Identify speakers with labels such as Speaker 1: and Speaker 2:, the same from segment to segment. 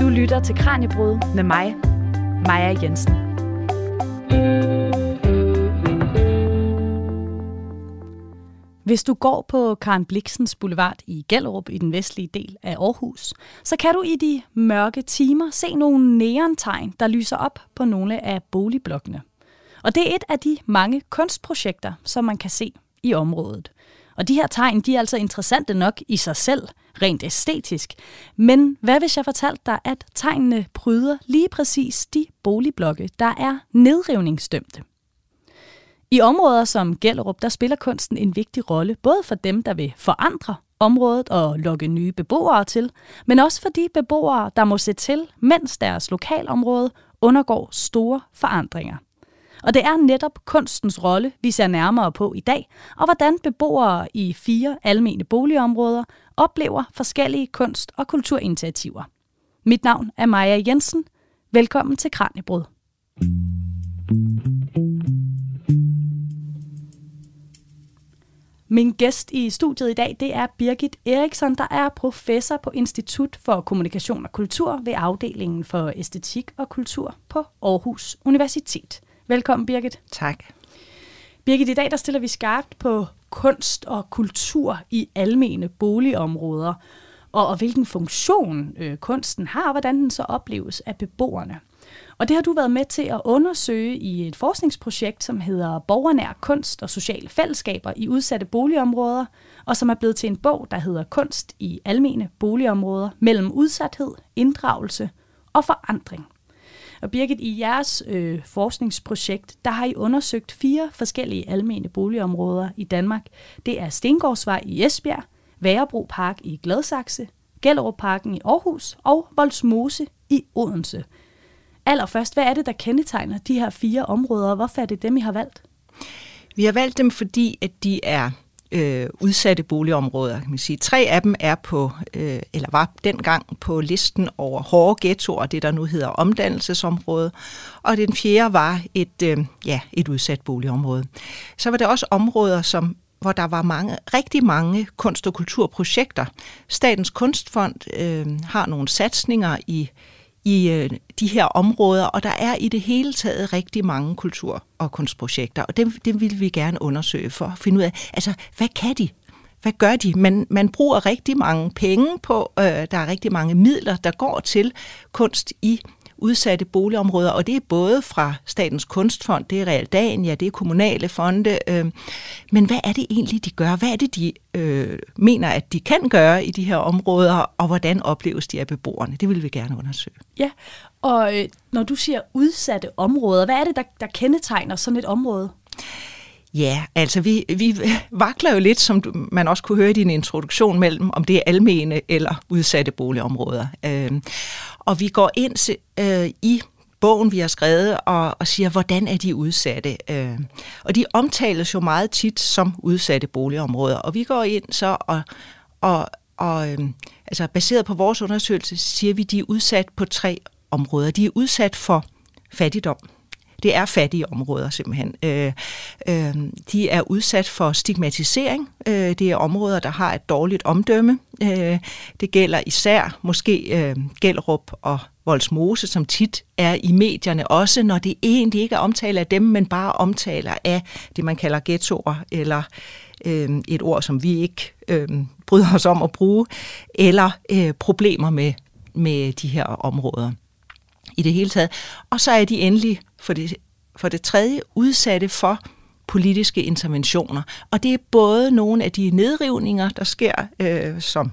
Speaker 1: Du lytter til Kranjebrud med mig, Maja Jensen. Hvis du går på Karen Bliksens Boulevard i Gellerup i den vestlige del af Aarhus, så kan du i de mørke timer se nogle neontegn, der lyser op på nogle af boligblokkene. Og det er et af de mange kunstprojekter, som man kan se i området. Og de her tegn, de er altså interessante nok i sig selv, rent æstetisk. Men hvad hvis jeg fortalte dig, at tegnene pryder lige præcis de boligblokke, der er nedrivningsdømte? I områder som Gellerup, der spiller kunsten en vigtig rolle, både for dem, der vil forandre området og lokke nye beboere til, men også for de beboere, der må se til, mens deres lokalområde undergår store forandringer. Og det er netop kunstens rolle, vi ser nærmere på i dag, og hvordan beboere i fire almene boligområder oplever forskellige kunst- og kulturinitiativer. Mit navn er Maja Jensen. Velkommen til Kranjebrud. Min gæst i studiet i dag, det er Birgit Eriksson, der er professor på Institut for Kommunikation og Kultur ved afdelingen for æstetik og kultur på Aarhus Universitet. Velkommen, Birgit.
Speaker 2: Tak.
Speaker 1: Birgit, i dag der stiller vi skarpt på kunst og kultur i almene boligområder, og, og hvilken funktion øh, kunsten har, og hvordan den så opleves af beboerne. Og det har du været med til at undersøge i et forskningsprojekt, som hedder Borgernær kunst og sociale fællesskaber i udsatte boligområder, og som er blevet til en bog, der hedder Kunst i almene boligområder mellem udsathed, inddragelse og forandring. Og Birgit, i jeres øh, forskningsprojekt, der har I undersøgt fire forskellige almene boligområder i Danmark. Det er Stengårdsvej i Esbjerg, Værebro Park i Gladsaxe, Gellerup Parken i Aarhus og Voldsmose i Odense. Allerførst, hvad er det, der kendetegner de her fire områder, og hvorfor er det dem, I har valgt?
Speaker 2: Vi har valgt dem, fordi at de er øh, udsatte boligområder. Kan man sige. Tre af dem er på, øh, eller var dengang på listen over hårde ghettoer, det der nu hedder omdannelsesområde, og den fjerde var et, øh, ja, et udsat boligområde. Så var det også områder, som hvor der var mange, rigtig mange kunst- og kulturprojekter. Statens Kunstfond øh, har nogle satsninger i i øh, de her områder, og der er i det hele taget rigtig mange kultur- og kunstprojekter, og det, det vil vi gerne undersøge for at finde ud af, altså, hvad kan de? Hvad gør de? Man, man bruger rigtig mange penge på, øh, der er rigtig mange midler, der går til kunst i udsatte boligområder, og det er både fra Statens Kunstfond, det er Realdania, det er kommunale fonde. Øh, men hvad er det egentlig, de gør? Hvad er det, de øh, mener, at de kan gøre i de her områder, og hvordan opleves de af beboerne? Det vil vi gerne undersøge.
Speaker 1: Ja, og øh, når du siger udsatte områder, hvad er det, der, der kendetegner sådan et område?
Speaker 2: Ja, altså vi, vi vakler jo lidt, som man også kunne høre i din introduktion, mellem om det er almene eller udsatte boligområder. Øh, og vi går ind øh, i bogen, vi har skrevet, og, og siger, hvordan er de udsatte? Øh, og de omtales jo meget tit som udsatte boligområder, og vi går ind så og, og, og øh, altså baseret på vores undersøgelse, siger vi, de er udsat på tre områder. De er udsat for fattigdom, det er fattige områder simpelthen. Øh, øh, de er udsat for stigmatisering. Øh, det er områder, der har et dårligt omdømme. Øh, det gælder især måske øh, Gellerup og Voldsmose, som tit er i medierne, også når det egentlig ikke er omtale af dem, men bare omtaler af det, man kalder ghettoer, eller øh, et ord, som vi ikke øh, bryder os om at bruge, eller øh, problemer med, med de her områder i det hele taget. Og så er de endelig for det, for det tredje udsatte for politiske interventioner. Og det er både nogle af de nedrivninger, der sker, øh, som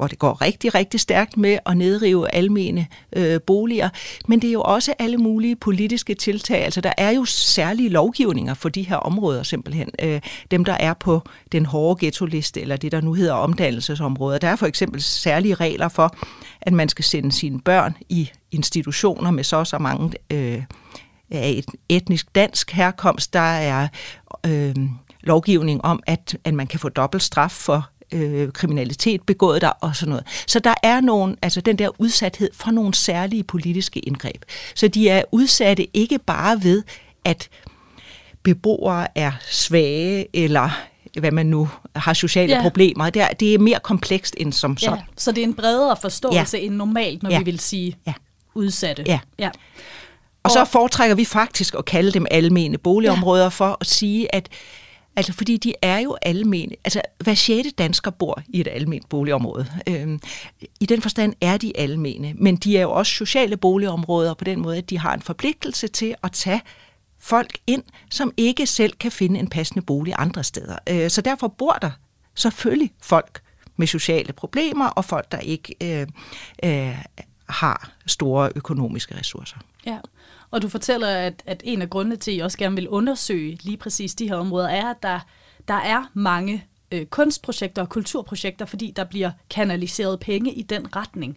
Speaker 2: hvor det går rigtig, rigtig stærkt med at nedrive almene øh, boliger, men det er jo også alle mulige politiske tiltag. Altså der er jo særlige lovgivninger for de her områder simpelthen. Øh, dem, der er på den hårde ghetto-liste, eller det, der nu hedder omdannelsesområder. Der er for eksempel særlige regler for, at man skal sende sine børn i institutioner med så og så mange øh, af et etnisk dansk herkomst. Der er øh, lovgivning om, at, at man kan få dobbelt straf for øh, kriminalitet begået der og sådan noget. Så der er nogen, altså den der udsathed for nogle særlige politiske indgreb. Så de er udsatte ikke bare ved, at beboere er svage eller hvad man nu har sociale
Speaker 1: Ja.
Speaker 2: problemer. Det er, det er mere komplekst end som sådan.
Speaker 1: Ja, så det er en bredere forståelse
Speaker 2: Ja.
Speaker 1: end normalt, når
Speaker 2: Ja.
Speaker 1: vi vil sige
Speaker 2: Ja.
Speaker 1: udsatte.
Speaker 2: Ja.
Speaker 1: ja.
Speaker 2: Og så foretrækker vi faktisk at kalde dem almene boligområder for at sige, at Altså, fordi de er jo almene. Altså, hver sjette dansker bor i et alment boligområde. Øhm, I den forstand er de almene, men de er jo også sociale boligområder på den måde, at de har en forpligtelse til at tage folk ind, som ikke selv kan finde en passende bolig andre steder. Øh, så derfor bor der selvfølgelig folk med sociale problemer, og folk, der ikke øh, øh, har store økonomiske ressourcer.
Speaker 1: Ja, og du fortæller, at, at en af grundene til, at I også gerne vil undersøge lige præcis de her områder, er, at der, der er mange øh, kunstprojekter og kulturprojekter, fordi der bliver kanaliseret penge i den retning.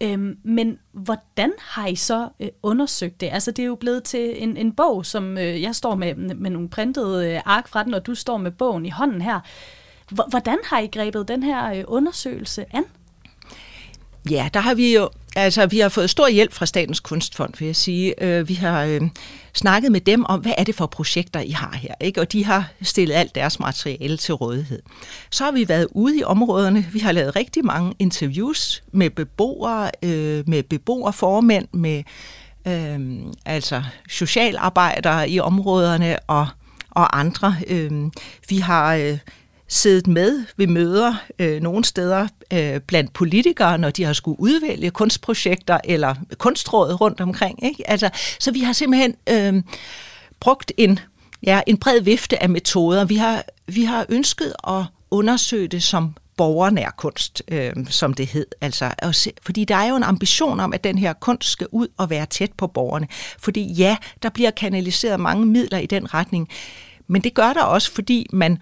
Speaker 1: Øhm, men hvordan har I så øh, undersøgt det? Altså det er jo blevet til en, en bog, som øh, jeg står med, med nogle printede øh, ark fra den, og du står med bogen i hånden her. H- hvordan har I grebet den her øh, undersøgelse an?
Speaker 2: Ja, der har vi jo, altså vi har fået stor hjælp fra Statens Kunstfond, vil jeg sige. Øh, vi har øh, snakket med dem om, hvad er det for projekter, I har her, ikke? Og de har stillet alt deres materiale til rådighed. Så har vi været ude i områderne. Vi har lavet rigtig mange interviews med beboere, øh, med beboerformænd, med øh, altså socialarbejdere i områderne og, og andre. Øh, vi har... Øh, siddet med ved møder øh, nogle steder øh, blandt politikere, når de har skulle udvælge kunstprojekter eller kunstrådet rundt omkring. Ikke? Altså, så vi har simpelthen øh, brugt en, ja, en bred vifte af metoder. Vi har, vi har ønsket at undersøge det som borgernær kunst, øh, som det hed. Altså, at se- fordi der er jo en ambition om, at den her kunst skal ud og være tæt på borgerne. Fordi ja, der bliver kanaliseret mange midler i den retning, men det gør der også, fordi man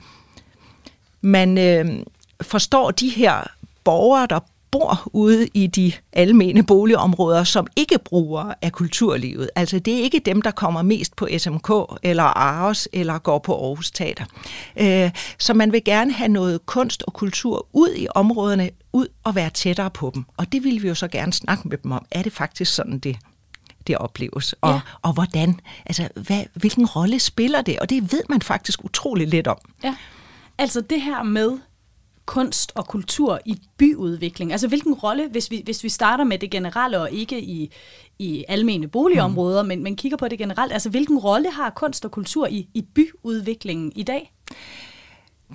Speaker 2: man øh, forstår de her borgere, der bor ude i de almene boligområder, som ikke bruger af kulturlivet. Altså det er ikke dem, der kommer mest på SMK eller Aros eller går på Aarhus Teater. Øh, så man vil gerne have noget kunst og kultur ud i områderne, ud og være tættere på dem. Og det vil vi jo så gerne snakke med dem om. Er det faktisk sådan, det det opleves, og,
Speaker 1: ja.
Speaker 2: og hvordan, altså hvad, hvilken rolle spiller det, og det ved man faktisk utrolig lidt om.
Speaker 1: Ja, altså det her med kunst og kultur i byudvikling. Altså hvilken rolle, hvis vi, hvis vi starter med det generelle og ikke i, i almene boligområder, mm. men, men kigger på det generelt, altså hvilken rolle har kunst og kultur i, i byudviklingen i dag?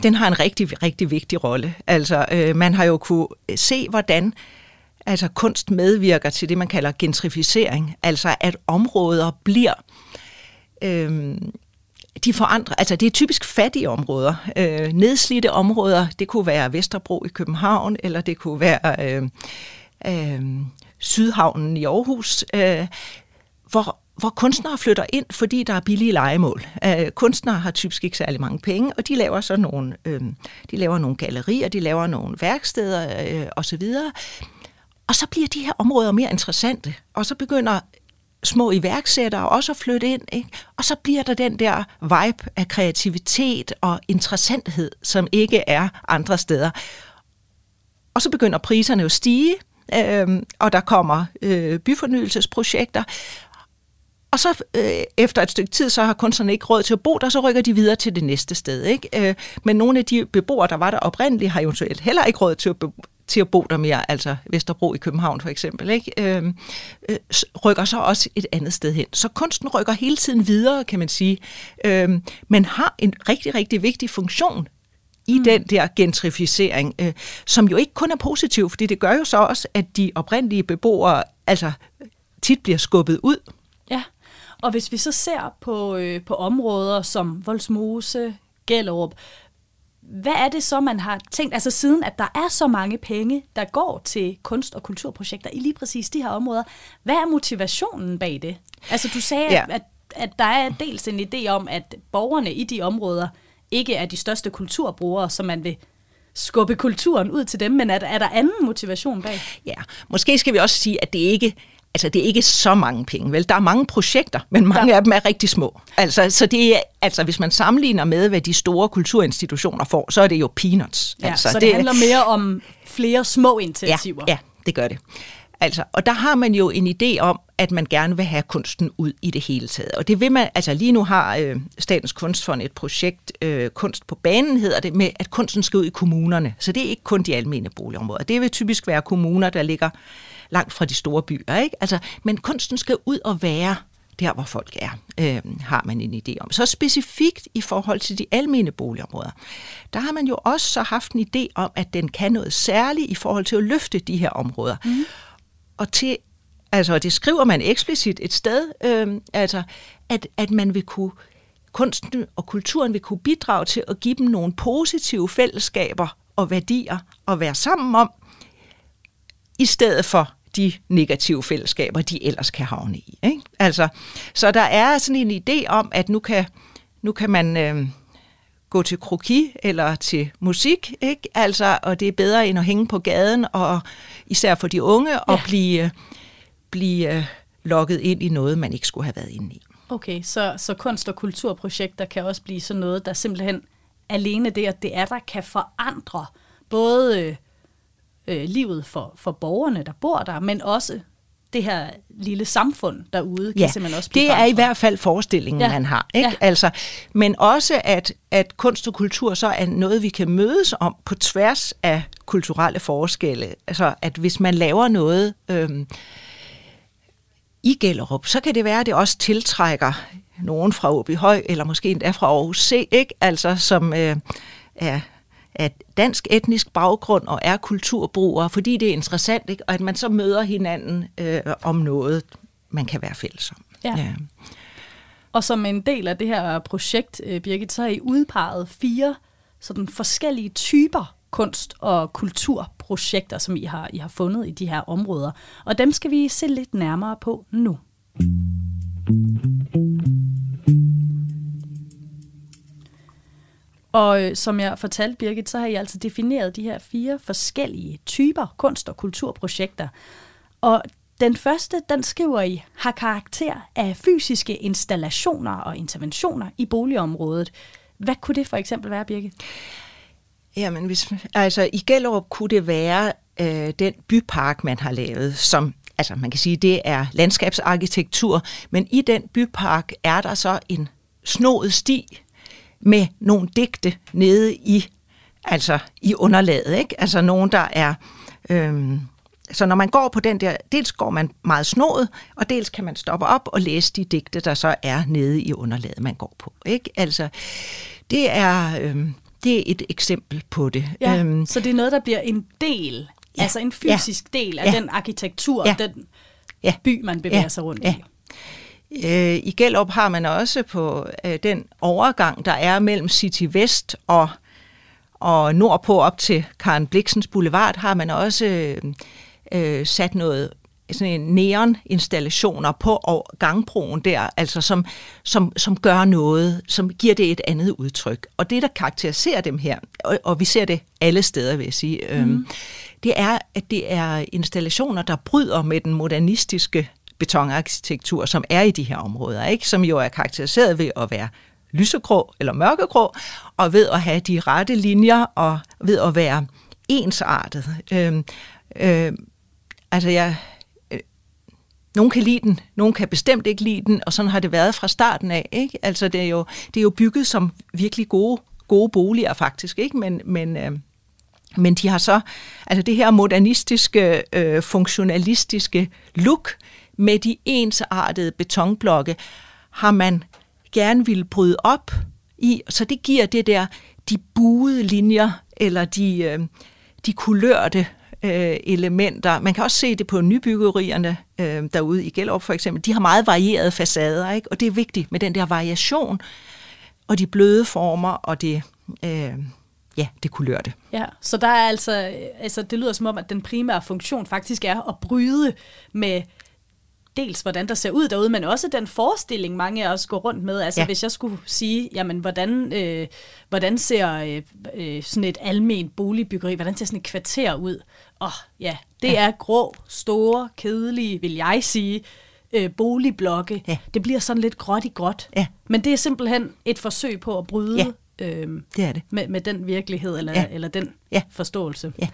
Speaker 2: den har en rigtig, rigtig vigtig rolle. Altså, øh, man har jo kunne se, hvordan altså, kunst medvirker til det, man kalder gentrificering. Altså, at områder bliver... Øh, de forandrer, altså det er typisk fattige områder, øh, nedslidte områder, det kunne være Vesterbro i København, eller det kunne være øh, øh, Sydhavnen i Aarhus, øh, hvor, hvor kunstnere flytter ind, fordi der er billige legemål. Øh, kunstnere har typisk ikke særlig mange penge, og de laver så nogle, øh, de laver nogle gallerier, de laver nogle værksteder øh, osv. Og så bliver de her områder mere interessante, og så begynder små iværksættere også at flytte ind, ikke? og så bliver der den der vibe af kreativitet og interessanthed, som ikke er andre steder. Og så begynder priserne jo at stige, øh, og der kommer øh, byfornyelsesprojekter, og så øh, efter et stykke tid, så har kunstnerne ikke råd til at bo der, så rykker de videre til det næste sted. Ikke? Øh, men nogle af de beboere, der var der oprindeligt, har eventuelt heller ikke råd til at, bo til at bo der mere, altså Vesterbro i København for eksempel, ikke? Øh, øh, s- rykker så også et andet sted hen. Så kunsten rykker hele tiden videre, kan man sige, øh, men har en rigtig, rigtig vigtig funktion i mm. den der gentrificering, øh, som jo ikke kun er positiv, fordi det gør jo så også, at de oprindelige beboere altså tit bliver skubbet ud.
Speaker 1: Ja, og hvis vi så ser på, øh, på områder som Voldsmose, Gellerup, hvad er det så, man har tænkt, altså siden at der er så mange penge, der går til kunst- og kulturprojekter i lige præcis de her områder, hvad er motivationen bag det? Altså du sagde, ja. At, at der er dels en idé om, at borgerne i de områder ikke er de største kulturbrugere, så man vil skubbe kulturen ud til dem, men er, er der anden motivation bag?
Speaker 2: Ja, måske skal vi også sige, at det ikke Altså, det er ikke så mange penge, vel? Der er mange projekter, men mange
Speaker 1: Ja.
Speaker 2: af dem er rigtig små. Altså, så det er, altså, hvis man sammenligner med, hvad de store kulturinstitutioner får, så er det jo peanuts.
Speaker 1: Ja,
Speaker 2: altså,
Speaker 1: så det, det handler mere om flere små
Speaker 2: ja,
Speaker 1: initiativer.
Speaker 2: ja, det gør det. Altså, og der har man jo en idé om, at man gerne vil have kunsten ud i det hele taget. Og det vil man, altså lige nu har øh, Statens Kunstfond et projekt, øh, Kunst på banen hedder det, med at kunsten skal ud i kommunerne. Så det er ikke kun de almene boligområder. Det vil typisk være kommuner, der ligger langt fra de store byer. Ikke? Altså, men kunsten skal ud og være der, hvor folk er, øh, har man en idé om. Så specifikt i forhold til de almene boligområder, der har man jo også så haft en idé om, at den kan noget særligt i forhold til at løfte de her områder. Mm. Og til, altså det skriver man eksplicit et sted, øh, altså at, at man vil kunne kunsten og kulturen vil kunne bidrage til at give dem nogle positive fællesskaber og værdier at være sammen om, i stedet for de negative fællesskaber, de ellers kan havne i. Ikke? Altså, så der er sådan en idé om, at nu kan, nu kan man øh, gå til kroki eller til musik, ikke? Altså, og det er bedre end at hænge på gaden, og især for de unge, ja. og blive, blive øh, lukket ind i noget, man ikke skulle have været inde i.
Speaker 1: Okay, så, så kunst- og kulturprojekter kan også blive sådan noget, der simpelthen alene det, at det er der, kan forandre både øh, livet for, for borgerne, der bor der, men også det her lille samfund derude, kan
Speaker 2: ja,
Speaker 1: simpelthen også blive
Speaker 2: det er i hvert fald forestillingen, ja. man har. Ikke? Ja. Altså, men også, at, at kunst og kultur så er noget, vi kan mødes om på tværs af kulturelle forskelle. Altså, at hvis man laver noget øhm, i Gellerup, så kan det være, at det også tiltrækker nogen fra Åby Høj, eller måske endda fra Aarhus C, ikke? Altså, som øh, er af dansk etnisk baggrund og er kulturbrugere, fordi det er interessant, ikke? og at man så møder hinanden øh, om noget, man kan være fælles om. Ja. ja.
Speaker 1: Og som en del af det her projekt, øh, Birgit, så har I udpeget fire sådan forskellige typer kunst- og kulturprojekter, som I har, I har fundet i de her områder. Og dem skal vi se lidt nærmere på nu. Og øh, som jeg fortalte Birgit, så har jeg altså defineret de her fire forskellige typer kunst- og kulturprojekter. Og den første, den skriver I, har karakter af fysiske installationer og interventioner i boligområdet. Hvad kunne det for eksempel være, Birgit?
Speaker 2: Jamen, hvis, altså i Gellerup kunne det være øh, den bypark, man har lavet, som altså man kan sige, det er landskabsarkitektur, men i den bypark er der så en snoet sti, med nogle digte nede i, altså i underlaget, ikke? Altså nogen, der er... Øhm, så når man går på den der, dels går man meget snået, og dels kan man stoppe op og læse de digte, der så er nede i underlaget, man går på. Ikke? Altså, det er, øhm, det er et eksempel på det.
Speaker 1: Ja, øhm, så det er noget, der bliver en del, ja, altså en fysisk ja, del af ja, den arkitektur, ja, den ja, by, man bevæger ja, sig rundt ja. i.
Speaker 2: Øh, I Gellerup har man også på øh, den overgang, der er mellem City Vest og, og nordpå op til Karen Bliksens Boulevard, har man også øh, sat noget sådan en neon-installationer på gangbroen der, altså som, som, som gør noget, som giver det et andet udtryk. Og det, der karakteriserer dem her, og, og vi ser det alle steder, vil jeg sige, mm. øhm, det er, at det er installationer, der bryder med den modernistiske betonarkitektur, som er i de her områder, ikke? som jo er karakteriseret ved at være lysegrå eller mørkegrå, og ved at have de rette linjer, og ved at være ensartet. Øhm, øh, altså jeg, øh, nogen kan lide den, nogen kan bestemt ikke lide den, og sådan har det været fra starten af. Ikke? Altså det er, jo, det er jo bygget som virkelig gode, gode boliger faktisk, ikke? men, men øh, men de har så, altså det her modernistiske, øh, funktionalistiske look, med de ensartede betonblokke har man gerne vil bryde op i, så det giver det der, de buede linjer, eller de, øh, de kulørte øh, elementer. Man kan også se det på nybyggerierne øh, derude i Gellerup for eksempel. De har meget varierede facader, ikke? og det er vigtigt med den der variation, og de bløde former, og det, øh, ja, det kulørte.
Speaker 1: Ja, så der er altså, øh, altså, det lyder som om, at den primære funktion faktisk er at bryde med dels hvordan der ser ud derude, men også den forestilling, mange af os går rundt med. Altså ja. hvis jeg skulle sige, jamen hvordan, øh, hvordan ser øh, øh, sådan et almen boligbyggeri, hvordan ser sådan et kvarter ud? Åh, oh, ja, det ja. er grå, store, kedelige, vil jeg sige, øh, boligblokke. Ja. Det bliver sådan lidt gråt i gråt. Ja. Men det er simpelthen et forsøg på at bryde ja. øh,
Speaker 2: det er det.
Speaker 1: Med, med den virkelighed, eller, ja. eller den ja. forståelse. Ja.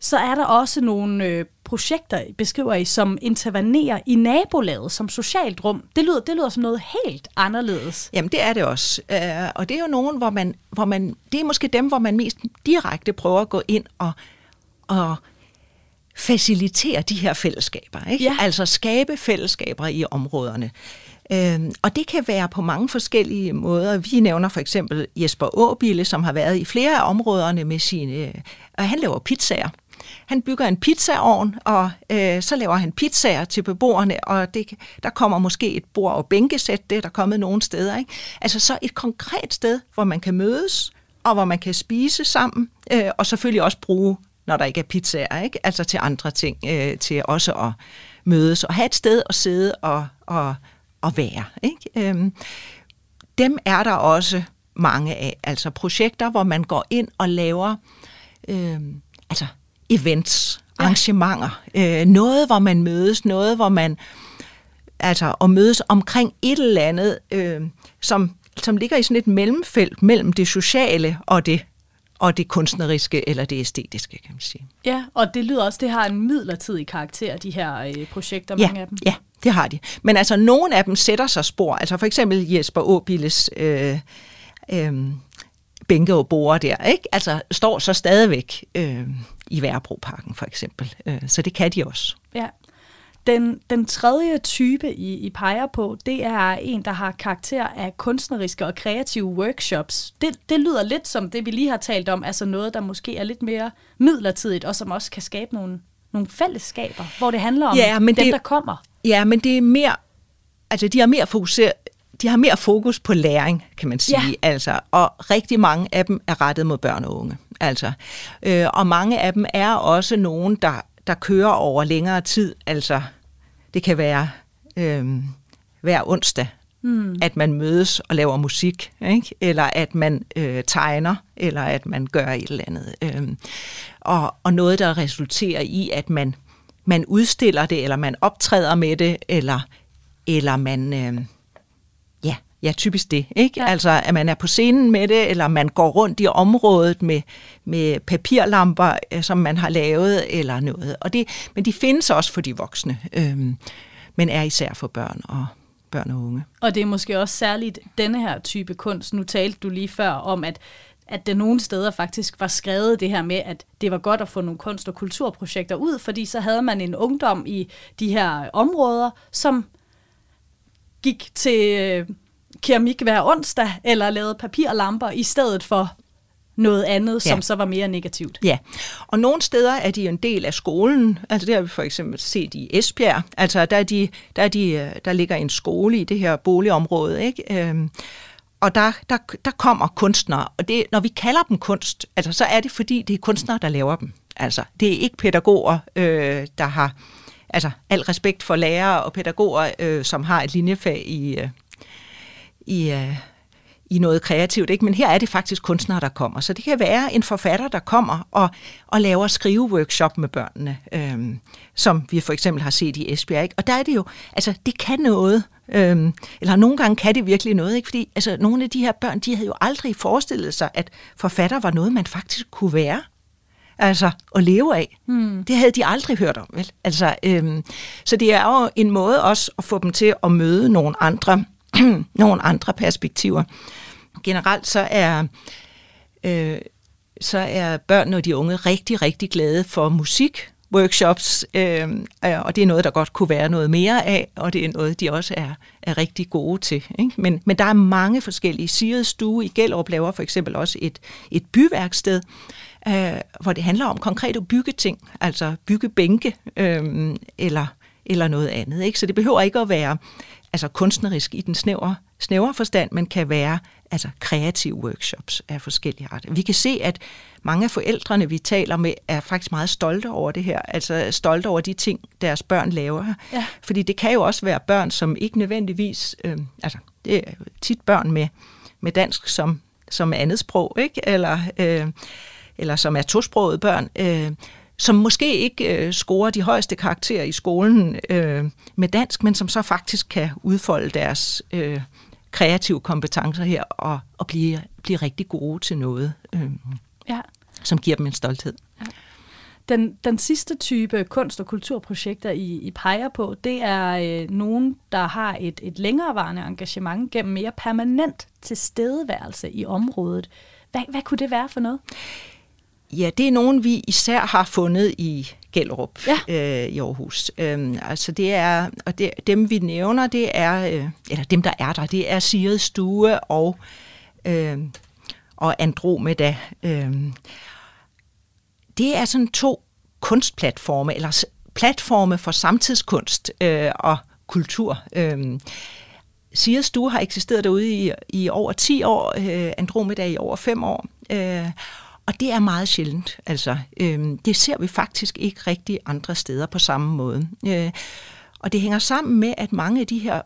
Speaker 1: Så er der også nogle øh, projekter, beskriver I, som intervenerer i nabolaget som socialt rum. Det lyder, det lyder som noget helt anderledes.
Speaker 2: Jamen, det er det også. Uh, og det er jo nogen, hvor man, hvor man, det er måske dem, hvor man mest direkte prøver at gå ind og, og facilitere de her fællesskaber. Ikke? Ja. Altså skabe fællesskaber i områderne. Øhm, og det kan være på mange forskellige måder. Vi nævner for eksempel Jesper Åbille, som har været i flere af områderne med sine... Og han laver pizzaer. Han bygger en pizzaovn, og øh, så laver han pizzaer til beboerne, og det, der kommer måske et bord- og bænkesæt, det er der kommet nogle steder. Ikke? Altså så et konkret sted, hvor man kan mødes, og hvor man kan spise sammen, øh, og selvfølgelig også bruge, når der ikke er pizzaer, ikke? altså til andre ting, øh, til også at mødes og have et sted at sidde og, og, og være. Ikke? Øh, dem er der også mange af, altså projekter, hvor man går ind og laver øh, altså events, arrangementer, øh, noget, hvor man mødes, noget, hvor man altså og mødes omkring et eller andet, øh, som, som ligger i sådan et mellemfelt mellem det sociale og det og det kunstneriske eller det æstetiske, kan man sige.
Speaker 1: Ja, og det lyder også, det har en midlertidig karakter, de her øh, projekter,
Speaker 2: ja,
Speaker 1: mange af dem.
Speaker 2: Ja, det har de. Men altså, nogle af dem sætter sig spor. Altså for eksempel Jesper Åbilles øh, øh, bænke og borde der, ikke? Altså står så stadigvæk øh, i Værebroparken for eksempel. Øh, så det kan de også.
Speaker 1: Ja. Den, den tredje type, I, I peger på, det er en, der har karakter af kunstneriske og kreative workshops. Det, det lyder lidt som det, vi lige har talt om, altså noget, der måske er lidt mere midlertidigt, og som også kan skabe nogle, nogle fællesskaber, hvor det handler om ja, men dem, det, der kommer.
Speaker 2: Ja, men det er mere, altså de har mere fokuseret, de har mere fokus på læring, kan man sige. Ja. Altså, og rigtig mange af dem er rettet mod børn og unge. Altså, øh, og mange af dem er også nogen, der, der kører over længere tid. Altså, det kan være øh, hver onsdag, mm. at man mødes og laver musik, ikke? eller at man øh, tegner, eller at man gør et eller andet. Øh, og, og noget, der resulterer i, at man, man udstiller det, eller man optræder med det, eller, eller man... Øh, Ja, typisk det. Ikke? Ja. Altså, at man er på scenen med det, eller man går rundt i området med, med papirlamper, øh, som man har lavet, eller noget. Og det, men de findes også for de voksne, øhm, men er især for børn og børn og unge.
Speaker 1: Og det er måske også særligt denne her type kunst. Nu talte du lige før om, at at det nogle steder faktisk var skrevet det her med, at det var godt at få nogle kunst- og kulturprojekter ud, fordi så havde man en ungdom i de her områder, som gik til øh, keramik hver onsdag, eller lavede papirlamper i stedet for noget andet, som ja. så var mere negativt.
Speaker 2: Ja, og nogle steder er de en del af skolen. Altså det har vi for eksempel set i Esbjerg. Altså der, er de, der, er de, øh, der ligger en skole i det her boligområde, ikke? Øhm, og der, der, der kommer kunstnere, og det, når vi kalder dem kunst, altså, så er det fordi, det er kunstnere, der laver dem. Altså, det er ikke pædagoger, øh, der har altså, al respekt for lærere og pædagoger, øh, som har et linjefag i, øh, i, uh, i noget kreativt. Ikke? Men her er det faktisk kunstnere, der kommer. Så det kan være en forfatter, der kommer og, og laver skriveworkshop med børnene, øhm, som vi for eksempel har set i Esbjerg. Ikke? Og der er det jo, altså det kan noget, øhm, eller nogle gange kan det virkelig noget, ikke? fordi altså, nogle af de her børn, de havde jo aldrig forestillet sig, at forfatter var noget, man faktisk kunne være altså at leve af. Hmm. Det havde de aldrig hørt om, vel? Altså, øhm, så det er jo en måde også at få dem til at møde nogle andre nogle andre perspektiver. Generelt så er, øh, så er børn og de unge rigtig, rigtig glade for musik, workshops, øh, og det er noget, der godt kunne være noget mere af, og det er noget, de også er, er rigtig gode til. Ikke? Men, men der er mange forskellige. Siret Stue i Gellerup laver for eksempel også et, et byværksted, øh, hvor det handler om konkrete byggeting, altså byggebænke øh, eller, eller noget andet. Ikke? Så det behøver ikke at være altså kunstnerisk i den snævre, snævre forstand, men kan være altså kreative workshops af forskellige art. Vi kan se, at mange af forældrene, vi taler med, er faktisk meget stolte over det her, altså stolte over de ting, deres børn laver. Ja. Fordi det kan jo også være børn, som ikke nødvendigvis, øh, altså det er tit børn med, med dansk som, som andet sprog, ikke? Eller, øh, eller som er tosprogede børn, øh, som måske ikke øh, scorer de højeste karakterer i skolen øh, med dansk, men som så faktisk kan udfolde deres øh, kreative kompetencer her og, og blive, blive rigtig gode til noget, øh, ja. som giver dem en stolthed. Ja.
Speaker 1: Den, den sidste type kunst- og kulturprojekter, I, I peger på, det er øh, nogen, der har et, et længerevarende engagement gennem mere permanent tilstedeværelse i området. Hvad, hvad kunne det være for noget?
Speaker 2: Ja, det er nogen, vi især har fundet i Gellerup
Speaker 1: ja.
Speaker 2: øh, i Aarhus. Øhm, altså det er, og det, dem vi nævner, det er, øh, eller dem der er der, det er Sigrid Stue og, øh, og Andromeda. Øh, det er sådan to kunstplatforme, eller platforme for samtidskunst øh, og kultur. Øh, Sigrid Stue har eksisteret derude i, i over 10 år, øh, Andromeda i over 5 år. Øh, og det er meget sjældent. Altså, øh, det ser vi faktisk ikke rigtig andre steder på samme måde. Øh, og det hænger sammen med, at mange af de her...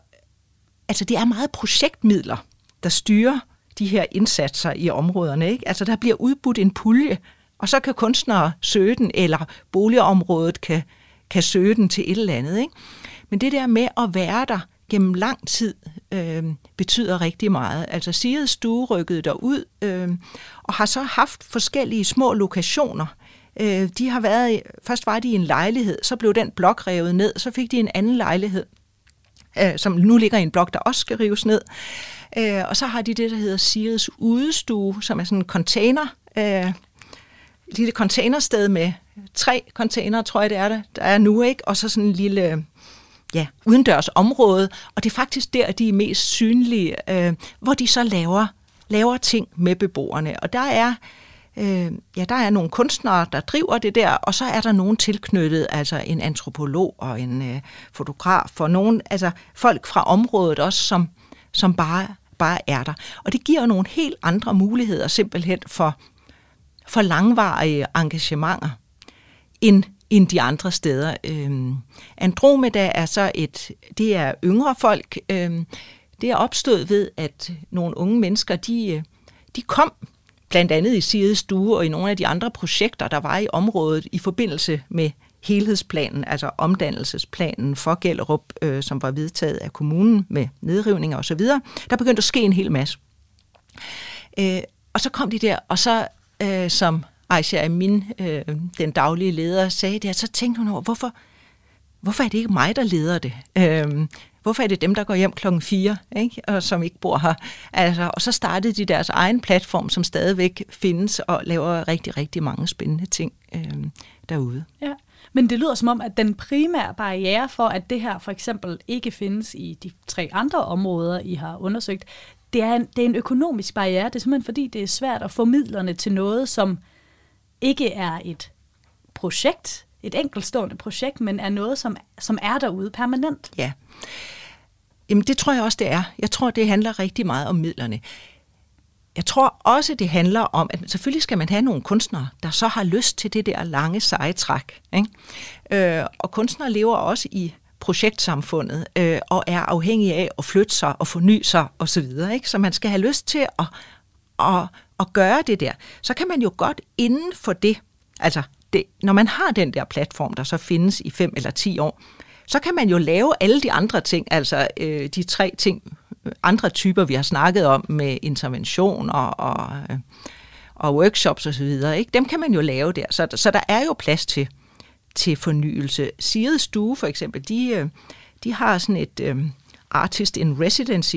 Speaker 2: Altså, det er meget projektmidler, der styrer de her indsatser i områderne. Ikke? Altså, der bliver udbudt en pulje, og så kan kunstnere søge den, eller boligområdet kan, kan søge den til et eller andet. Ikke? Men det der med at være der gennem lang tid øh, betyder rigtig meget. Altså Sigrid Stue rykkede derud øh, og har så haft forskellige små lokationer. Øh, de har været, først var de i en lejlighed, så blev den blok revet ned, så fik de en anden lejlighed, øh, som nu ligger i en blok, der også skal rives ned. Øh, og så har de det, der hedder Sigrids udestue, som er sådan en container, øh, lille containersted med tre container, tror jeg det er det, der er nu, ikke? Og så sådan en lille ja, udendørs område, og det er faktisk der, de er mest synlige, øh, hvor de så laver, laver ting med beboerne. Og der er, øh, ja, der er nogle kunstnere, der driver det der, og så er der nogen tilknyttet, altså en antropolog og en øh, fotograf, og nogen, altså folk fra området også, som, som bare, bare er der. Og det giver nogle helt andre muligheder simpelthen for, for langvarige engagementer, end end de andre steder. Øhm, Andromeda er så et, det er yngre folk. Øhm, det er opstået ved, at nogle unge mennesker, de, øh, de kom blandt andet i Sigrids Stue og i nogle af de andre projekter, der var i området i forbindelse med helhedsplanen, altså omdannelsesplanen for Gellerup, øh, som var vedtaget af kommunen med nedrivninger osv., der begyndte at ske en hel masse. Øh, og så kom de der, og så øh, som Aisha Amin, øh, den daglige leder, sagde det, så tænkte hun over, hvorfor, hvorfor er det ikke mig, der leder det? Øh, hvorfor er det dem, der går hjem klokken 4, ikke? og som ikke bor her? Altså, og så startede de deres egen platform, som stadigvæk findes og laver rigtig, rigtig mange spændende ting øh, derude.
Speaker 1: Ja. Men det lyder som om, at den primære barriere for, at det her for eksempel ikke findes i de tre andre områder, I har undersøgt, det er en, det er en økonomisk barriere. Det er simpelthen fordi, det er svært at få midlerne til noget, som ikke er et projekt, et enkeltstående projekt, men er noget, som, som er derude permanent.
Speaker 2: Ja. Jamen det tror jeg også, det er. Jeg tror, det handler rigtig meget om midlerne. Jeg tror også, det handler om, at selvfølgelig skal man have nogle kunstnere, der så har lyst til det der lange sejtræk. Ikke? Øh, og kunstnere lever også i projektsamfundet øh, og er afhængige af at flytte sig og forny sig osv. Så, så man skal have lyst til at, at at gøre det der, så kan man jo godt inden for det, altså det, når man har den der platform, der så findes i 5 eller 10 år, så kan man jo lave alle de andre ting, altså øh, de tre ting, andre typer, vi har snakket om med intervention og, og, øh, og workshops osv., ikke? dem kan man jo lave der. Så, så der er jo plads til, til fornyelse. Siret Stue for eksempel, de, øh, de har sådan et øh, Artist in Residency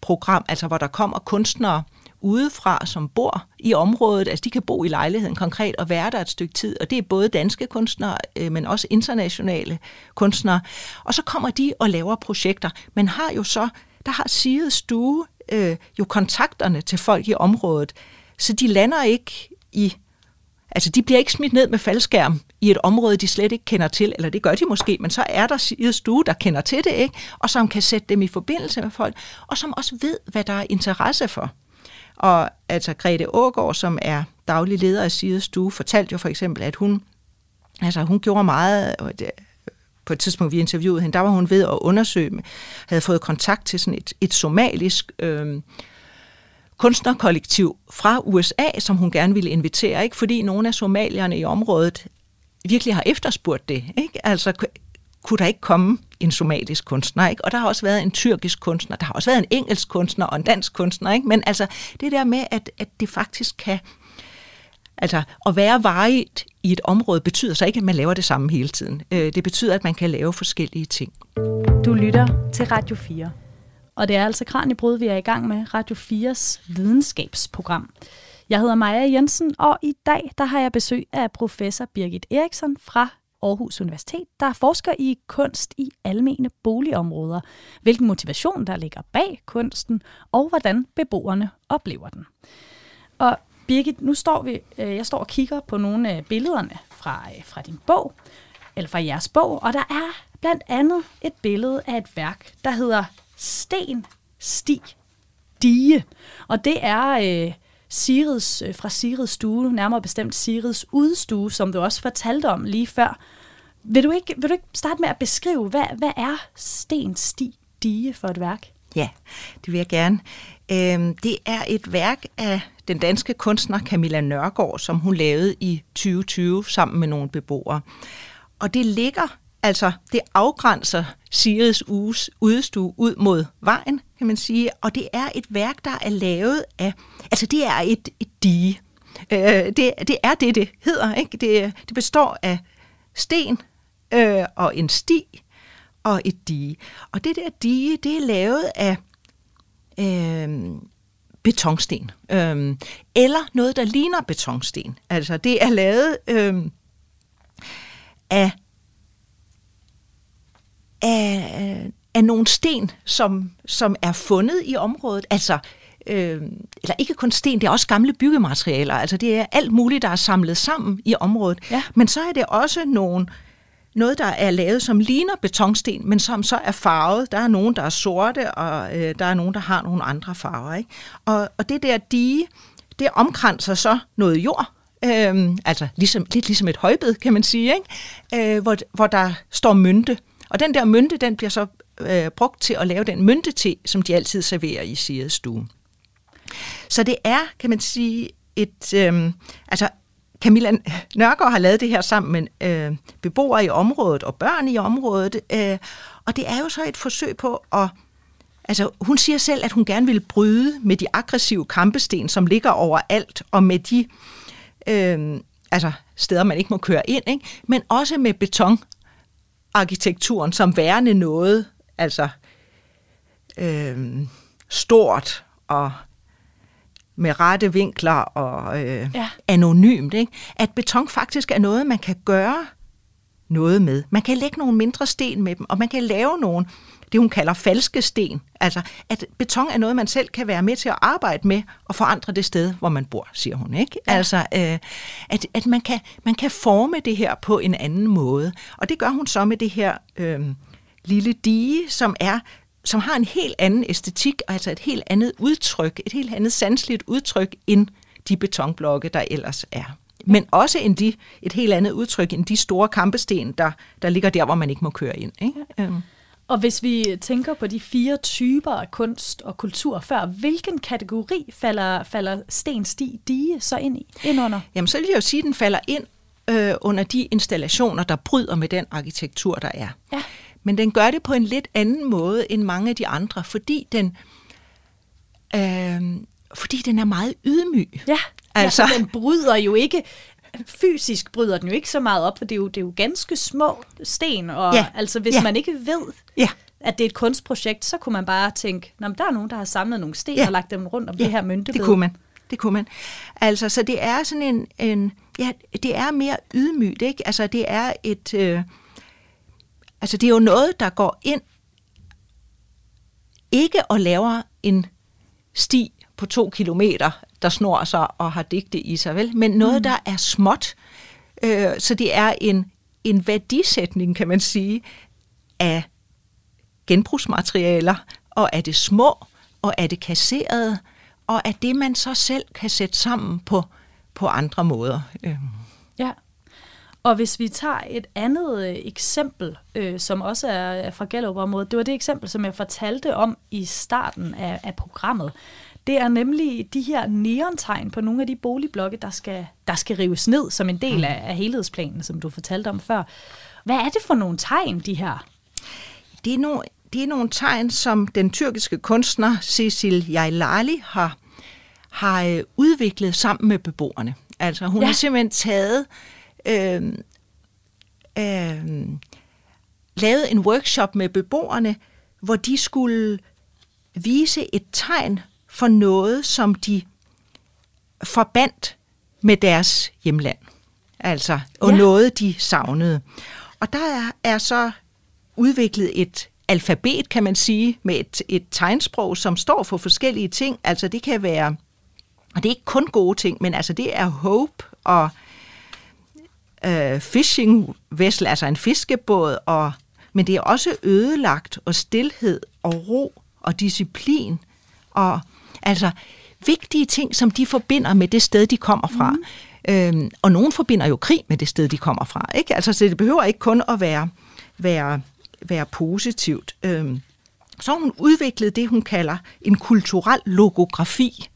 Speaker 2: program, altså hvor der kommer kunstnere, udefra, som bor i området. Altså de kan bo i lejligheden konkret og være der et stykke tid, og det er både danske kunstnere, øh, men også internationale kunstnere. Og så kommer de og laver projekter. Man har jo så, der har Siget Stue øh, jo kontakterne til folk i området, så de lander ikke i Altså, de bliver ikke smidt ned med faldskærm i et område, de slet ikke kender til, eller det gør de måske, men så er der Sigrid Stue, der kender til det, ikke? og som kan sætte dem i forbindelse med folk, og som også ved, hvad der er interesse for. Og altså Grete Ågård, som er daglig leder af Side Stue, fortalte jo for eksempel, at hun, altså, hun gjorde meget, på et tidspunkt, vi interviewede hende, der var hun ved at undersøge, havde fået kontakt til sådan et, et somalisk øh, kunstnerkollektiv fra USA, som hun gerne ville invitere, ikke? fordi nogle af somalierne i området virkelig har efterspurgt det. Ikke? Altså, kunne der ikke komme en somalisk kunstner, ikke? Og der har også været en tyrkisk kunstner, der har også været en engelsk kunstner og en dansk kunstner, ikke? Men altså det der med, at, at det faktisk kan Altså, at være varigt i et område betyder så ikke, at man laver det samme hele tiden. Øh, det betyder, at man kan lave forskellige ting.
Speaker 1: Du lytter til Radio 4. Og det er altså Kranjebrud, vi er i gang med Radio 4's videnskabsprogram. Jeg hedder Maja Jensen, og i dag der har jeg besøg af professor Birgit Eriksson fra Aarhus Universitet, der forsker i kunst i almene boligområder, hvilken motivation der ligger bag kunsten, og hvordan beboerne oplever den. Og Birgit, nu står vi, øh, jeg står og kigger på nogle af billederne fra, øh, fra din bog, eller fra jeres bog, og der er blandt andet et billede af et værk, der hedder Sten, Sti, Dige. Og det er øh, Sirids, øh, fra Sirids stue, nærmere bestemt Sirids udstue, som du også fortalte om lige før. Vil du ikke, vil du ikke starte med at beskrive, hvad, hvad er Stens Sti, Dige for et værk?
Speaker 2: Ja, det vil jeg gerne. Øhm, det er et værk af den danske kunstner Camilla Nørgaard, som hun lavede i 2020 sammen med nogle beboere. Og det ligger, altså det afgrænser Sirius uges udstue ud mod vejen, kan man sige. Og det er et værk, der er lavet af, altså det er et, et dige. Øh, det, det er det, det hedder. Ikke? Det, det består af sten øh, og en sti og et dige. Og det der dige, det er lavet af øh, betonsten. Øh, eller noget, der ligner betonsten. Altså det er lavet øh, af, af, af nogle sten, som, som er fundet i området. Altså øh, eller ikke kun sten, det er også gamle byggematerialer. Altså det er alt muligt, der er samlet sammen i området. Ja. Men så er det også nogle noget, der er lavet, som ligner betonsten, men som så er farvet. Der er nogen, der er sorte, og øh, der er nogen, der har nogle andre farver. Ikke? Og, og det der dige, det omkranser så noget jord, øh, altså ligesom, lidt ligesom et højbed, kan man sige, ikke? Øh, hvor, hvor der står mynte. Og den der mynte, den bliver så øh, brugt til at lave den myntete, som de altid serverer i Sirius stue. Så det er, kan man sige, et, øh, altså Camilla Nørgaard har lavet det her sammen med øh, beboere i området og børn i området, øh, og det er jo så et forsøg på at Altså, hun siger selv, at hun gerne vil bryde med de aggressive kampesten, som ligger overalt, og med de øh, altså, steder, man ikke må køre ind, ikke? men også med betonarkitekturen som værende noget, altså øh, stort og med rette vinkler og øh, ja. anonymt. Ikke? At beton faktisk er noget, man kan gøre noget med. Man kan lægge nogle mindre sten med dem, og man kan lave nogle, det hun kalder falske sten. Altså, at beton er noget, man selv kan være med til at arbejde med og forandre det sted, hvor man bor, siger hun. ikke. Ja. Altså, øh, at, at man, kan, man kan forme det her på en anden måde. Og det gør hun så med det her øh, lille dige, som er som har en helt anden æstetik, altså et helt andet udtryk, et helt andet sansligt udtryk end de betonblokke, der ellers er. Men også end de, et helt andet udtryk end de store kampesten, der, der ligger der, hvor man ikke må køre ind. Ikke? Ja. Øhm.
Speaker 1: Og hvis vi tænker på de fire typer af kunst og kultur før, hvilken kategori falder, falder sten, sti, dige så ind, i, ind under?
Speaker 2: Jamen, så vil jeg jo sige, at den falder ind øh, under de installationer, der bryder med den arkitektur, der er. Ja. Men den gør det på en lidt anden måde end mange af de andre, fordi den, øh, fordi den er meget ydmyg.
Speaker 1: Ja, altså. ja, den bryder jo ikke fysisk bryder den jo ikke så meget op, for det er jo, det er jo ganske små sten, og ja. altså hvis ja. man ikke ved, ja. at det er et kunstprojekt, så kunne man bare tænke, Nå, der er nogen, der har samlet nogle sten ja. og lagt dem rundt om ja. det her myntebed.
Speaker 2: det kunne man. Det kunne man. Altså, så det er sådan en, en ja, det er mere ydmygt, ikke? Altså, det er et, øh, Altså det er jo noget, der går ind ikke og laver en sti på to kilometer, der snor sig og har digte i sig, vel? men noget, mm. der er småt. Øh, så det er en, en værdisætning, kan man sige, af genbrugsmaterialer, og er det små, og er det kasseret, og er det, man så selv kan sætte sammen på, på andre måder. Øh.
Speaker 1: Ja. Og hvis vi tager et andet øh, eksempel, øh, som også er fra Gellerup-området, det var det eksempel, som jeg fortalte om i starten af, af programmet. Det er nemlig de her neontegn på nogle af de boligblokke, der skal, der skal rives ned som en del mm. af, af helhedsplanen, som du fortalte om før. Hvad er det for nogle tegn, de her?
Speaker 2: Det er nogle, det er nogle tegn, som den tyrkiske kunstner Cecil Yaylali har, har øh, udviklet sammen med beboerne. Altså hun ja. har simpelthen taget, øh, øh, lavet en workshop med beboerne, hvor de skulle vise et tegn for noget, som de forbandt med deres hjemland. Altså, og ja. noget, de savnede. Og der er, er så udviklet et alfabet, kan man sige, med et, et tegnsprog, som står for forskellige ting. Altså, det kan være, og det er ikke kun gode ting, men altså, det er hope og øh, fishing vessel, altså en fiskebåd, og, men det er også ødelagt og stillhed og ro og disciplin og altså vigtige ting, som de forbinder med det sted, de kommer fra. Mm. Øhm, og nogen forbinder jo krig med det sted, de kommer fra. Ikke? Altså, så det behøver ikke kun at være, være, være positivt. Øhm, så har hun udviklet det, hun kalder en kulturel logografi.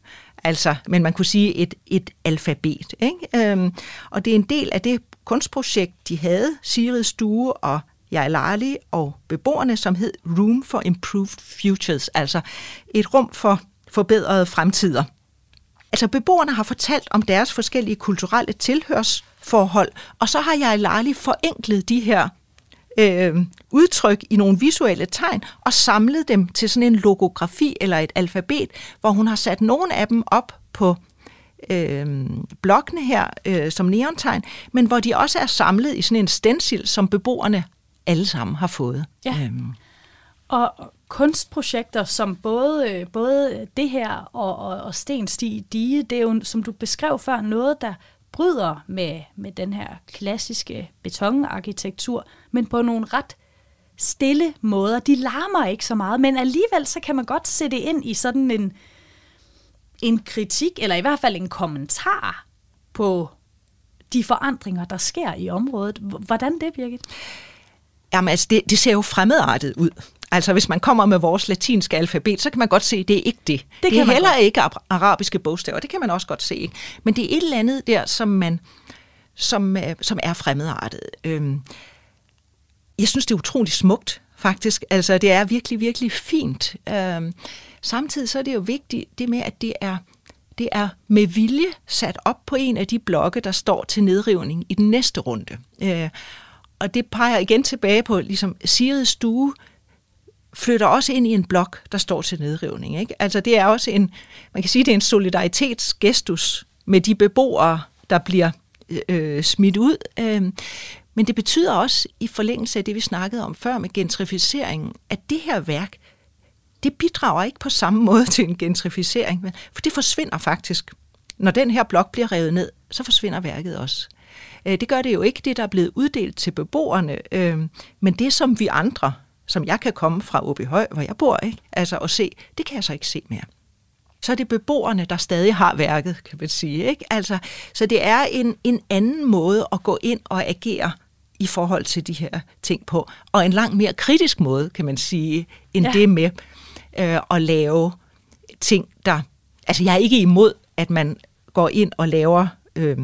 Speaker 2: Altså, men man kunne sige et, et alfabet. Ikke? Øhm, og det er en del af det kunstprojekt, de havde, Sigrid Stue og jeg Lali og beboerne, som hed Room for Improved Futures, altså et rum for forbedrede fremtider. Altså beboerne har fortalt om deres forskellige kulturelle tilhørsforhold, og så har jeg Lali forenklet de her øh, udtryk i nogle visuelle tegn og samlet dem til sådan en logografi eller et alfabet, hvor hun har sat nogle af dem op på øh, blokkene her øh, som neontegn, men hvor de også er samlet i sådan en stencil, som beboerne alle sammen har fået.
Speaker 1: Ja. Øhm. Og kunstprojekter som både, både det her og, og, og Stensti Dige, det er jo, som du beskrev før, noget, der bryder med, med den her klassiske betonarkitektur, men på nogle ret stille måder. De larmer ikke så meget, men alligevel så kan man godt sætte ind i sådan en, en kritik, eller i hvert fald en kommentar på de forandringer, der sker i området. Hvordan det, Birgit?
Speaker 2: Jamen altså, det, det ser jo fremmedartet ud. Altså, hvis man kommer med vores latinske alfabet, så kan man godt se, at det er ikke det. Det, det er heller godt. ikke arabiske bogstaver, det kan man også godt se. Ikke? Men det er et eller andet der, som, man, som, øh, som er fremmedartet. Øhm, jeg synes, det er utroligt smukt, faktisk. Altså, det er virkelig, virkelig fint. Øhm, samtidig så er det jo vigtigt, det med, at det er, det er med vilje sat op på en af de blokke, der står til nedrivning i den næste runde. Øh, og det peger igen tilbage på, ligesom Sirids stue flytter også ind i en blok, der står til nedrivning. Ikke? Altså det er også en, man kan sige, det er en solidaritetsgestus med de beboere, der bliver øh, smidt ud. Øh, men det betyder også, i forlængelse af det, vi snakkede om før med gentrificeringen, at det her værk, det bidrager ikke på samme måde til en gentrificering, for det forsvinder faktisk. Når den her blok bliver revet ned, så forsvinder værket også. Øh, det gør det jo ikke, det der er blevet uddelt til beboerne, øh, men det som vi andre, som jeg kan komme fra Åbyhøj, hvor jeg bor, ikke? Altså at se, det kan jeg så ikke se mere. Så er det beboerne, der stadig har værket, kan man sige. Ikke? Altså, så det er en, en anden måde at gå ind og agere i forhold til de her ting på, og en langt mere kritisk måde, kan man sige, end ja. det med øh, at lave ting, der... Altså, jeg er ikke imod, at man går ind og laver øh,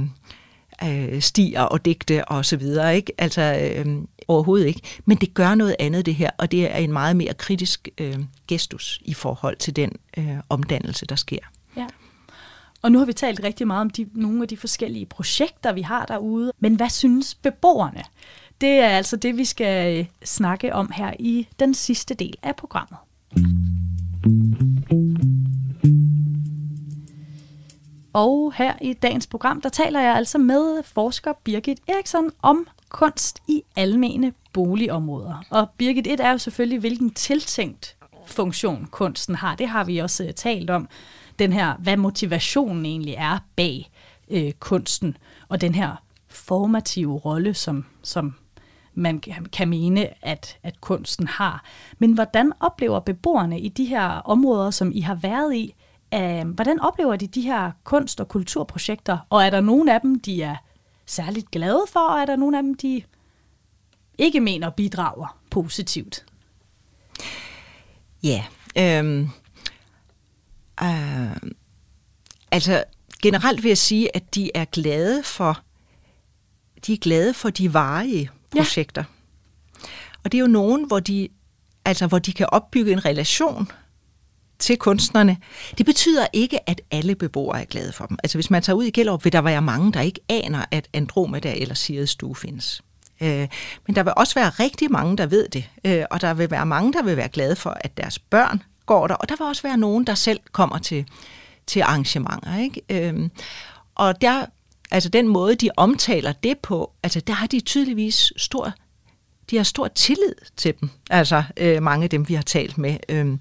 Speaker 2: øh, stier og digte og så videre, ikke? Altså øh, overhovedet ikke. Men det gør noget andet det her, og det er en meget mere kritisk øh, gestus i forhold til den øh, omdannelse, der sker.
Speaker 1: Ja. Og nu har vi talt rigtig meget om de, nogle af de forskellige projekter, vi har derude. Men hvad synes beboerne? Det er altså det, vi skal øh, snakke om her i den sidste del af programmet. Og her i dagens program, der taler jeg altså med forsker Birgit Eriksson om kunst i almene boligområder. Og Birgit, et er jo selvfølgelig, hvilken tiltænkt funktion kunsten har. Det har vi også øh, talt om. Den her, hvad motivationen egentlig er bag øh, kunsten, og den her formative rolle, som, som man kan mene, at, at kunsten har. Men hvordan oplever beboerne i de her områder, som I har været i, øh, hvordan oplever de de her kunst- og kulturprojekter? Og er der nogen af dem, de er særligt glade for, og er der nogen af dem, de ikke mener bidrager positivt?
Speaker 2: Ja, øhm, øh, altså generelt vil jeg sige, at de er glade for de er glade for de varige projekter. Ja. Og det er jo nogen, hvor de, altså, hvor de kan opbygge en relation til kunstnerne. Det betyder ikke, at alle beboere er glade for dem. Altså hvis man tager ud i Gellerup, vil der være mange, der ikke aner, at Andromeda eller Sirius Stue findes. Øh, men der vil også være rigtig mange, der ved det, øh, og der vil være mange, der vil være glade for, at deres børn går der, og der vil også være nogen, der selv kommer til, til arrangementer. Ikke? Øh, og der, altså den måde, de omtaler det på, altså der har de tydeligvis stor, de har stor tillid til dem, altså øh, mange af dem, vi har talt med. Øh,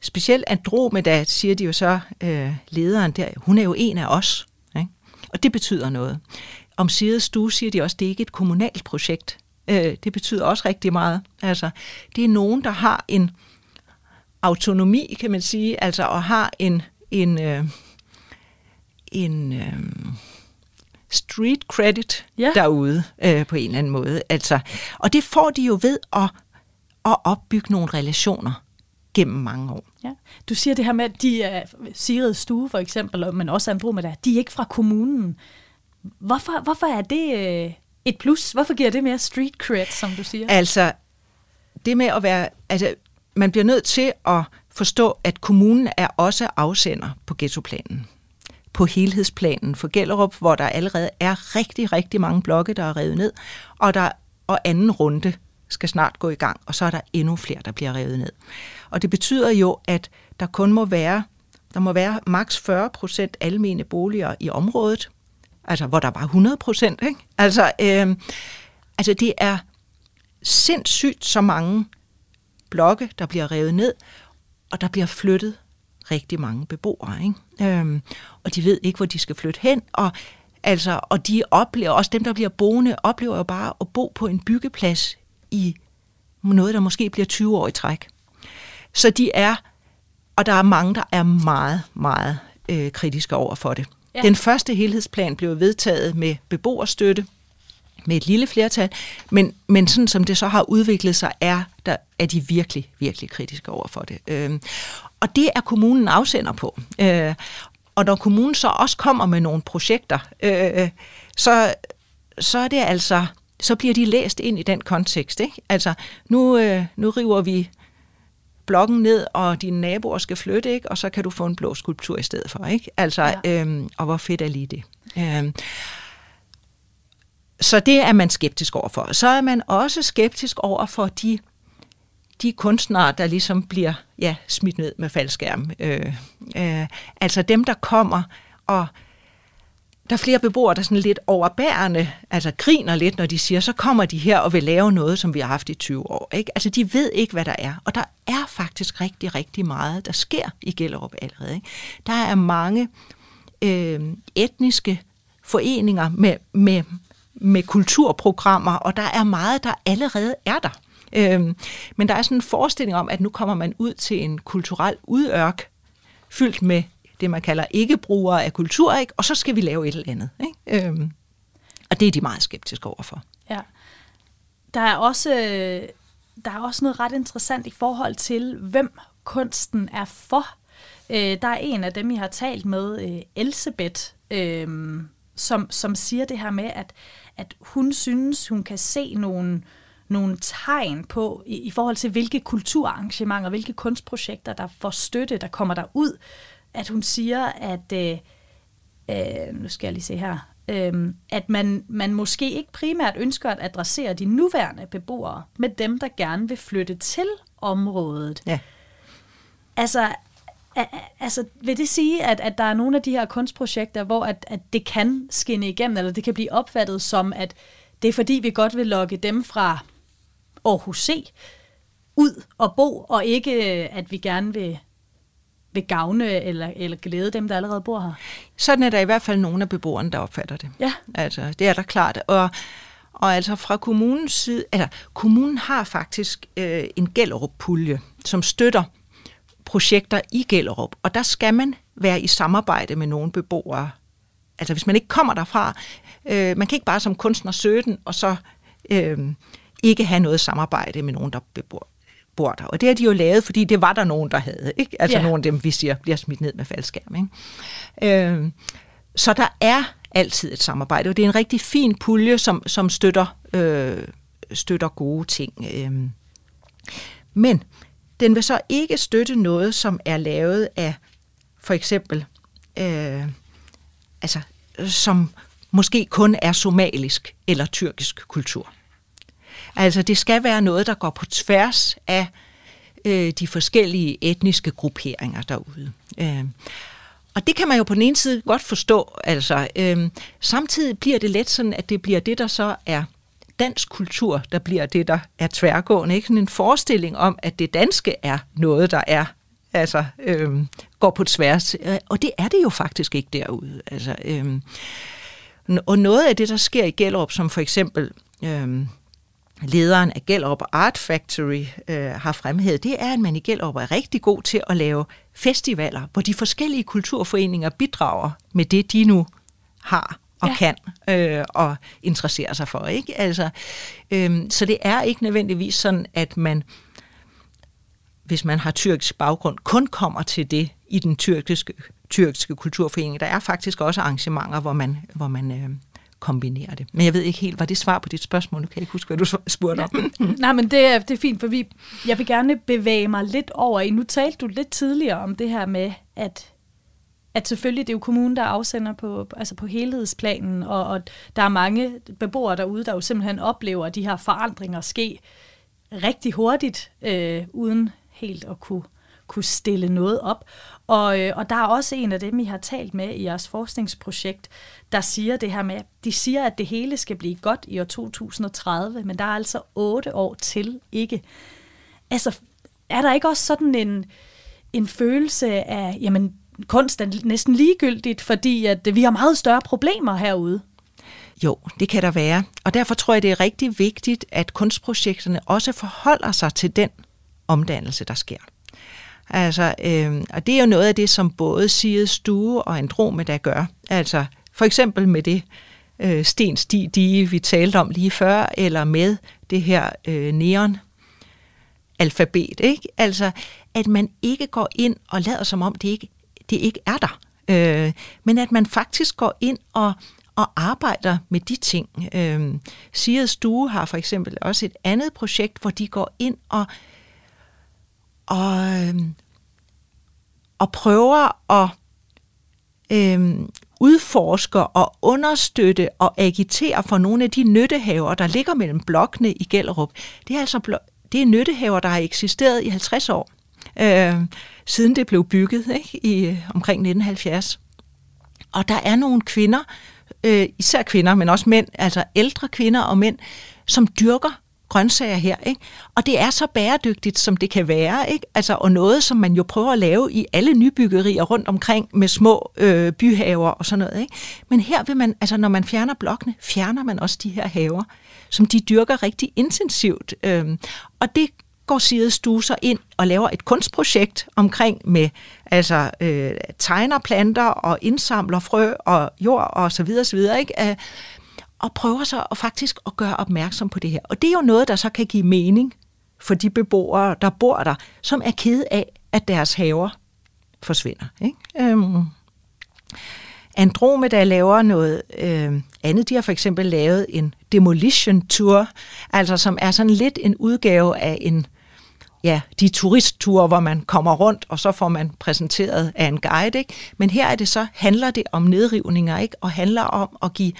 Speaker 2: specielt Andromeda, siger de jo så, øh, lederen der, hun er jo en af os, ikke? og det betyder noget. Om Sirius Stue siger de også, det er ikke et kommunalt projekt. Øh, det betyder også rigtig meget. Altså, det er nogen, der har en autonomi, kan man sige, altså, og har en, en, øh, en øh, street credit ja. derude øh, på en eller anden måde. Altså, og det får de jo ved at, at opbygge nogle relationer gennem mange år.
Speaker 1: Ja. Du siger det her med, at de er Sigrid Stue for eksempel, men også Andromeda, de er ikke fra kommunen. Hvorfor, hvorfor er det øh, et plus? Hvorfor giver det mere street cred, som du siger?
Speaker 2: Altså, det med at være... Altså, man bliver nødt til at forstå, at kommunen er også afsender på ghettoplanen på helhedsplanen for Gellerup, hvor der allerede er rigtig, rigtig mange blokke, der er revet ned, og der og anden runde skal snart gå i gang, og så er der endnu flere, der bliver revet ned. Og det betyder jo, at der kun må være, der må være maks 40 procent almene boliger i området, altså hvor der var 100 procent. Altså, øh, altså det er sindssygt så mange blokke, der bliver revet ned, og der bliver flyttet rigtig mange beboere. Ikke? Øhm, og de ved ikke, hvor de skal flytte hen, og, altså, og de oplever, også dem, der bliver boende, oplever jo bare at bo på en byggeplads i noget, der måske bliver 20 år i træk. Så de er, og der er mange, der er meget, meget øh, kritiske over for det. Ja. Den første helhedsplan blev vedtaget med beboerstøtte, med et lille flertal, men, men sådan som det så har udviklet sig, er, der, er de virkelig, virkelig kritiske over for det. Øh, og det er kommunen afsender på. Øh, og når kommunen så også kommer med nogle projekter, øh, så, så er det altså, så bliver de læst ind i den kontekst. Ikke? Altså, nu, øh, nu river vi blokken ned, og dine naboer skal flytte, ikke? og så kan du få en blå skulptur i stedet for. Ikke? Altså, ja. øhm, og hvor fedt er lige det? Øhm, så det er man skeptisk overfor. Så er man også skeptisk over for de de kunstnere, der ligesom bliver ja, smidt ned med faldskærm. Øh, øh, altså dem, der kommer, og der er flere beboere, der sådan lidt overbærende, altså griner lidt, når de siger, så kommer de her og vil lave noget, som vi har haft i 20 år. Ikke? Altså de ved ikke, hvad der er. Og der er faktisk rigtig, rigtig meget, der sker i Gellerup allerede. Ikke? Der er mange øh, etniske foreninger med, med, med kulturprogrammer, og der er meget, der allerede er der. Øhm, men der er sådan en forestilling om, at nu kommer man ud til en kulturel udørk, fyldt med det, man kalder ikke-brugere af kultur, ikke? og så skal vi lave et eller andet. Ikke? Øhm, og det er de meget skeptiske overfor.
Speaker 1: Ja. Der er også, øh, der er også noget ret interessant i forhold til, hvem kunsten er for. Øh, der er en af dem, jeg har talt med, øh, Elsebeth, øh, som, som siger det her med, at, at hun synes, hun kan se nogle, nogle tegn på, i, i forhold til hvilke kulturarrangementer, hvilke kunstprojekter, der får støtte, der kommer der ud, at hun siger, at, øh, øh, nu skal jeg lige se her, øh, at man, man måske ikke primært ønsker at adressere de nuværende beboere med dem, der gerne vil flytte til området. Ja. Altså, altså, vil det sige, at, at der er nogle af de her kunstprojekter, hvor at, at det kan skinne igennem, eller det kan blive opfattet som, at det er fordi, vi godt vil lokke dem fra Aarhus C ud og bo, og ikke at vi gerne vil, vil gavne eller, eller glæde dem, der allerede bor her.
Speaker 2: Sådan er der i hvert fald nogle af beboerne, der opfatter det.
Speaker 1: Ja.
Speaker 2: Altså, det er der klart. Og, og altså fra kommunens side, altså kommunen har faktisk øh, en Gellerup-pulje, som støtter projekter i Gellerup, og der skal man være i samarbejde med nogle beboere. Altså hvis man ikke kommer derfra, øh, man kan ikke bare som kunstner søge den, og så øh, ikke have noget samarbejde med nogen, der bebor, bor der. Og det har de jo lavet, fordi det var der nogen, der havde. Ikke? Altså ja. nogle af dem, vi siger, bliver smidt ned med faldskærm. Ikke? Øh, så der er altid et samarbejde, og det er en rigtig fin pulje, som, som støtter, øh, støtter gode ting. Øh. Men den vil så ikke støtte noget, som er lavet af for eksempel, øh, altså, som måske kun er somalisk eller tyrkisk kultur. Altså det skal være noget, der går på tværs af øh, de forskellige etniske grupperinger derude. Øh, og det kan man jo på den ene side godt forstå. Altså, øh, samtidig bliver det let sådan, at det bliver det, der så er dansk kultur, der bliver det, der er tværgående. Ikke sådan en forestilling om, at det danske er noget, der er altså øh, går på tværs. Øh, og det er det jo faktisk ikke derude. Altså, øh, og noget af det, der sker i Gellerup, som for eksempel øh, lederen af Gellerup Art Factory øh, har fremhævet, det er, at man i Gellerup er rigtig god til at lave festivaler, hvor de forskellige kulturforeninger bidrager med det, de nu har og ja. kan øh, og interesserer sig for. Ikke? Altså, øh, så det er ikke nødvendigvis sådan, at man, hvis man har tyrkisk baggrund, kun kommer til det i den tyrkiske, tyrkiske kulturforening. Der er faktisk også arrangementer, hvor man, hvor man øh, kombinere det. Men jeg ved ikke helt, var det svar på dit spørgsmål? Nu kan jeg ikke huske, hvad du spurgte om.
Speaker 1: Nej, men det er, det er fint, for vi, jeg vil gerne bevæge mig lidt over i. Nu talte du lidt tidligere om det her med, at at selvfølgelig det er jo kommunen, der afsender på, altså på helhedsplanen, og, og der er mange beboere derude, der jo simpelthen oplever de her forandringer ske rigtig hurtigt, øh, uden helt at kunne, kunne stille noget op. Og, øh, og der er også en af dem, I har talt med i jeres forskningsprojekt, der siger det her med, de siger, at det hele skal blive godt i år 2030, men der er altså otte år til ikke. Altså, er der ikke også sådan en, en følelse af, jamen, kunst er næsten ligegyldigt, fordi at vi har meget større problemer herude?
Speaker 2: Jo, det kan der være. Og derfor tror jeg, det er rigtig vigtigt, at kunstprojekterne også forholder sig til den omdannelse, der sker. Altså, øh, og det er jo noget af det, som både Sirius Stue og Andromeda gør. Altså, for eksempel med det øh, stensti, die, vi talte om lige før, eller med det her øh, neon alfabet, ikke? Altså, at man ikke går ind og lader som om, det ikke, det ikke er der. Øh, men at man faktisk går ind og, og arbejder med de ting. Øh, Sirius Stue har for eksempel også et andet projekt, hvor de går ind og og, øhm, og prøver at øhm, udforske og understøtte og agitere for nogle af de nyttehaver, der ligger mellem blokkene i Gellerup. Det er altså det er nyttehaver, der har eksisteret i 50 år, øh, siden det blev bygget ikke, i øh, omkring 1970. Og der er nogle kvinder, øh, især kvinder, men også mænd, altså ældre kvinder og mænd, som dyrker grøntsager her, ikke? Og det er så bæredygtigt, som det kan være, ikke? Altså, og noget, som man jo prøver at lave i alle nybyggerier rundt omkring med små øh, byhaver og sådan noget, ikke? Men her vil man, altså når man fjerner blokkene, fjerner man også de her haver, som de dyrker rigtig intensivt. Øh, og det går Sirius Stue ind og laver et kunstprojekt omkring med altså øh, tegner planter og indsamler frø og jord og så videre, så videre, ikke? Og prøver så at faktisk at gøre opmærksom på det her. Og det er jo noget, der så kan give mening for de beboere, der bor der, som er ked af, at deres haver forsvinder. Ikke? Øhm. Andromeda laver noget øh, andet. De har for eksempel lavet en demolition tour, altså som er sådan lidt en udgave af en ja, de turistture, hvor man kommer rundt, og så får man præsenteret af en guide. Ikke? Men her er det så, handler det om nedrivninger, ikke? og handler om at give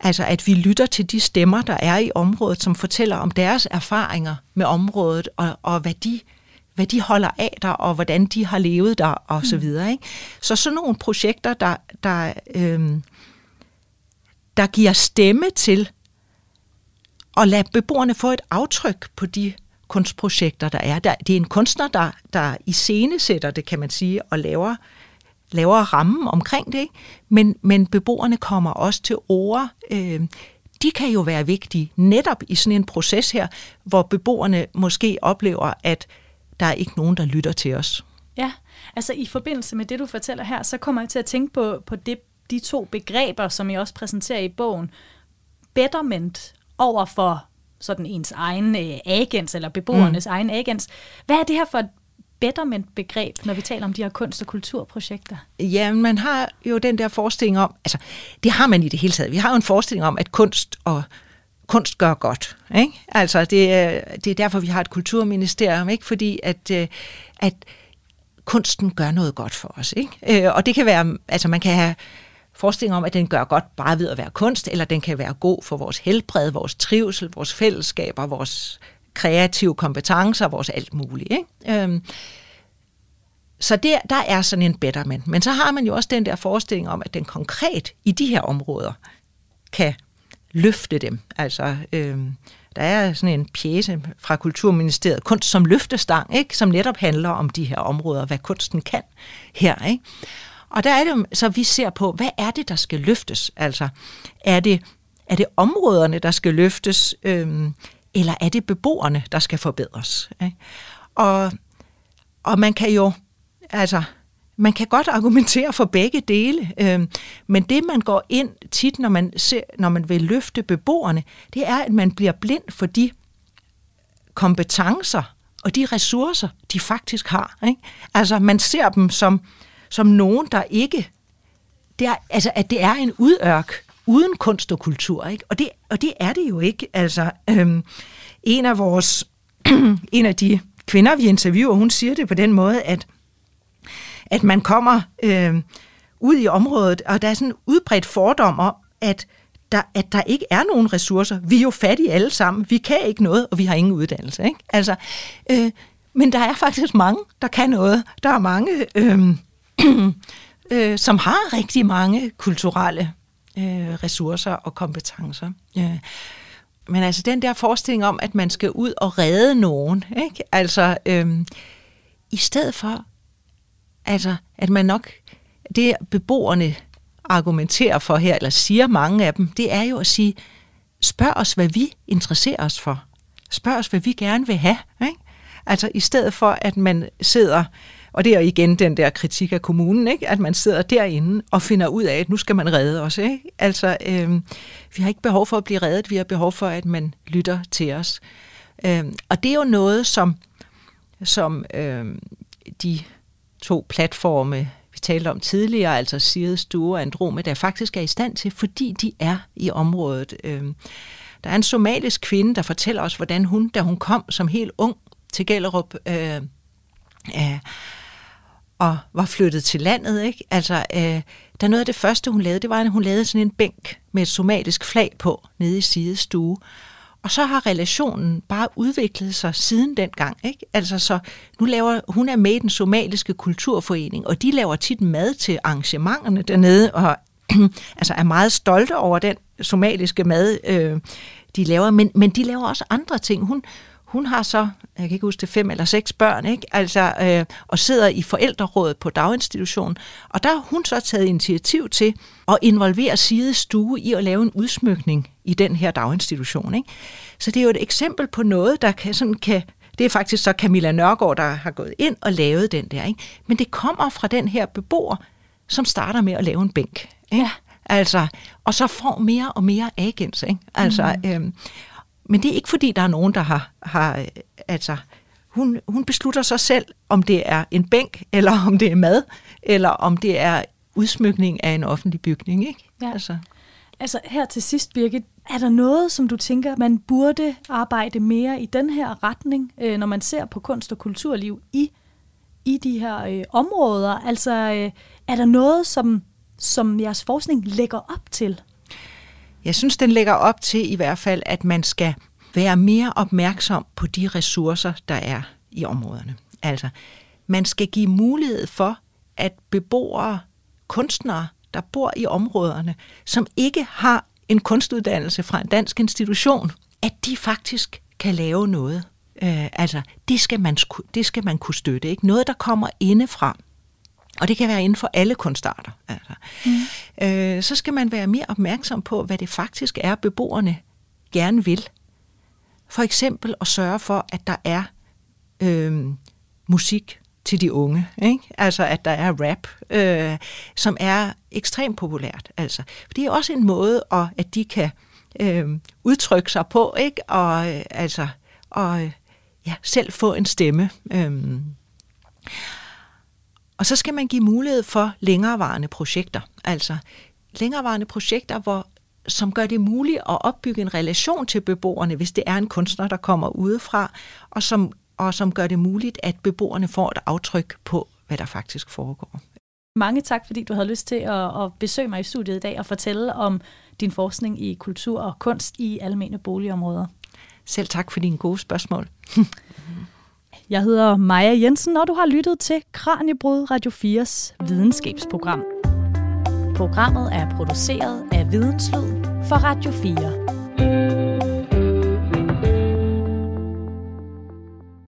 Speaker 2: Altså at vi lytter til de stemmer, der er i området, som fortæller om deres erfaringer med området, og, og hvad, de, hvad de holder af der, og hvordan de har levet der, og så mm. videre. Ikke? Så sådan nogle projekter, der, der, øhm, der giver stemme til at lade beboerne få et aftryk på de kunstprojekter, der er. Det er en kunstner, der, der iscenesætter det, kan man sige, og laver laver rammen omkring det, ikke? Men, men beboerne kommer også til ord. Øh, de kan jo være vigtige netop i sådan en proces her, hvor beboerne måske oplever, at der er ikke nogen, der lytter til os.
Speaker 1: Ja, altså i forbindelse med det, du fortæller her, så kommer jeg til at tænke på, på det, de to begreber, som jeg også præsenterer i bogen. Betterment over for sådan ens egen øh, agens, eller beboernes mm. egen agens. Hvad er det her for et betterment-begreb, når vi taler om de her kunst- og kulturprojekter?
Speaker 2: Ja, man har jo den der forestilling om, altså det har man i det hele taget, vi har jo en forestilling om, at kunst og kunst gør godt. Ikke? Altså, det, er, det er derfor, vi har et kulturministerium, ikke? fordi at, øh, at kunsten gør noget godt for os. Ikke? Øh, og det kan være, altså man kan have forestilling om, at den gør godt bare ved at være kunst, eller den kan være god for vores helbred, vores trivsel, vores fællesskaber, vores kreative kompetencer, vores alt muligt. Ikke? Øhm, så der, der er sådan en betterment. Men så har man jo også den der forestilling om, at den konkret i de her områder kan løfte dem. Altså, øhm, der er sådan en pjæse fra Kulturministeriet, Kunst som løftestang, ikke? som netop handler om de her områder, hvad kunsten kan her. Ikke? Og der er det så vi ser på, hvad er det, der skal løftes? Altså, er det, er det områderne, der skal løftes, øhm, eller er det beboerne, der skal forbedres? Ikke? Og, og man kan jo, altså, man kan godt argumentere for begge dele, øhm, men det man går ind tit, når man, ser, når man vil løfte beboerne, det er, at man bliver blind for de kompetencer og de ressourcer, de faktisk har. Ikke? Altså man ser dem som, som nogen, der ikke... Det er, altså, at det er en udørk uden kunst og kultur. Ikke? Og, det, og det er det jo ikke. Altså, øhm, en af vores... en af de kvinder, vi interviewer, hun siger det på den måde, at at man kommer øh, ud i området, og der er sådan en udbredt fordom om, at der, at der ikke er nogen ressourcer. Vi er jo fattige alle sammen. Vi kan ikke noget, og vi har ingen uddannelse. Ikke? Altså, øh, men der er faktisk mange, der kan noget. Der er mange, øh, øh, som har rigtig mange kulturelle øh, ressourcer og kompetencer. Øh. Men altså den der forestilling om, at man skal ud og redde nogen, ikke? altså øh, i stedet for Altså, at man nok, det beboerne argumenterer for her, eller siger mange af dem, det er jo at sige, spørg os, hvad vi interesserer os for. Spørg os, hvad vi gerne vil have. Ikke? Altså i stedet for, at man sidder, og det er igen den der kritik af kommunen, ikke? at man sidder derinde og finder ud af, at nu skal man redde os. Ikke? Altså, øh, vi har ikke behov for at blive reddet, vi har behov for, at man lytter til os. Øh, og det er jo noget, som, som øh, de to platforme, vi talte om tidligere, altså Sirius Duo og Andromeda, faktisk er i stand til, fordi de er i området. Øh, der er en somalisk kvinde, der fortæller os, hvordan hun, da hun kom som helt ung til Gellerup, øh, øh, og var flyttet til landet, ikke? Altså, øh, der noget af det første, hun lavede, det var, at hun lavede sådan en bænk med et somalisk flag på nede i sidestue. Og så har relationen bare udviklet sig siden dengang. Ikke? Altså så nu laver hun er med i den somaliske kulturforening, og de laver tit mad til arrangementerne dernede, og altså er meget stolte over den somaliske mad, øh, de laver. Men, men de laver også andre ting. Hun, hun har så, jeg kan ikke huske det, fem eller seks børn, ikke? Altså, øh, og sidder i forældrerådet på daginstitutionen. Og der har hun så taget initiativ til at involvere Side Stue i at lave en udsmykning i den her daginstitution. Ikke? Så det er jo et eksempel på noget, der kan, sådan kan det er faktisk så Camilla Nørgaard, der har gået ind og lavet den der. Ikke? Men det kommer fra den her beboer, som starter med at lave en bænk. Ikke? Ja. Altså, og så får mere og mere agens. Ikke? Altså, mm. øhm, men det er ikke fordi, der er nogen, der har, har altså, hun, hun beslutter sig selv, om det er en bænk, eller om det er mad, eller om det er udsmykning af en offentlig bygning. Ikke?
Speaker 1: Ja. Altså. altså her til sidst, Birgit, er der noget, som du tænker, man burde arbejde mere i den her retning, øh, når man ser på kunst og kulturliv i, i de her øh, områder? Altså, øh, er der noget, som, som jeres forskning lægger op til?
Speaker 2: Jeg synes, den lægger op til i hvert fald, at man skal være mere opmærksom på de ressourcer, der er i områderne. Altså, man skal give mulighed for, at beboere, kunstnere, der bor i områderne, som ikke har en kunstuddannelse fra en dansk institution, at de faktisk kan lave noget. Øh, altså, det skal, man, det skal man kunne støtte. Ikke? Noget, der kommer indefra. Og det kan være inden for alle kunstarter. Altså. Mm. Øh, så skal man være mere opmærksom på, hvad det faktisk er, beboerne gerne vil. For eksempel at sørge for, at der er øh, musik til de unge. Ikke? Altså at der er rap, øh, som er ekstremt populært. Altså. For det er også en måde, at, at de kan øh, udtrykke sig på, ikke? og øh, altså og, ja, selv få en stemme. Øh. Og så skal man give mulighed for længerevarende projekter. Altså længerevarende projekter, hvor som gør det muligt at opbygge en relation til beboerne, hvis det er en kunstner, der kommer udefra, og som, og som gør det muligt, at beboerne får et aftryk på, hvad der faktisk foregår.
Speaker 1: Mange tak, fordi du havde lyst til at, at besøge mig i studiet i dag og fortælle om din forskning i kultur og kunst i almene boligområder.
Speaker 2: Selv tak for dine gode spørgsmål.
Speaker 1: Jeg hedder Maja Jensen, og du har lyttet til Kranjebrud Radio 4's videnskabsprogram. Programmet er produceret af Videnslyd for Radio 4.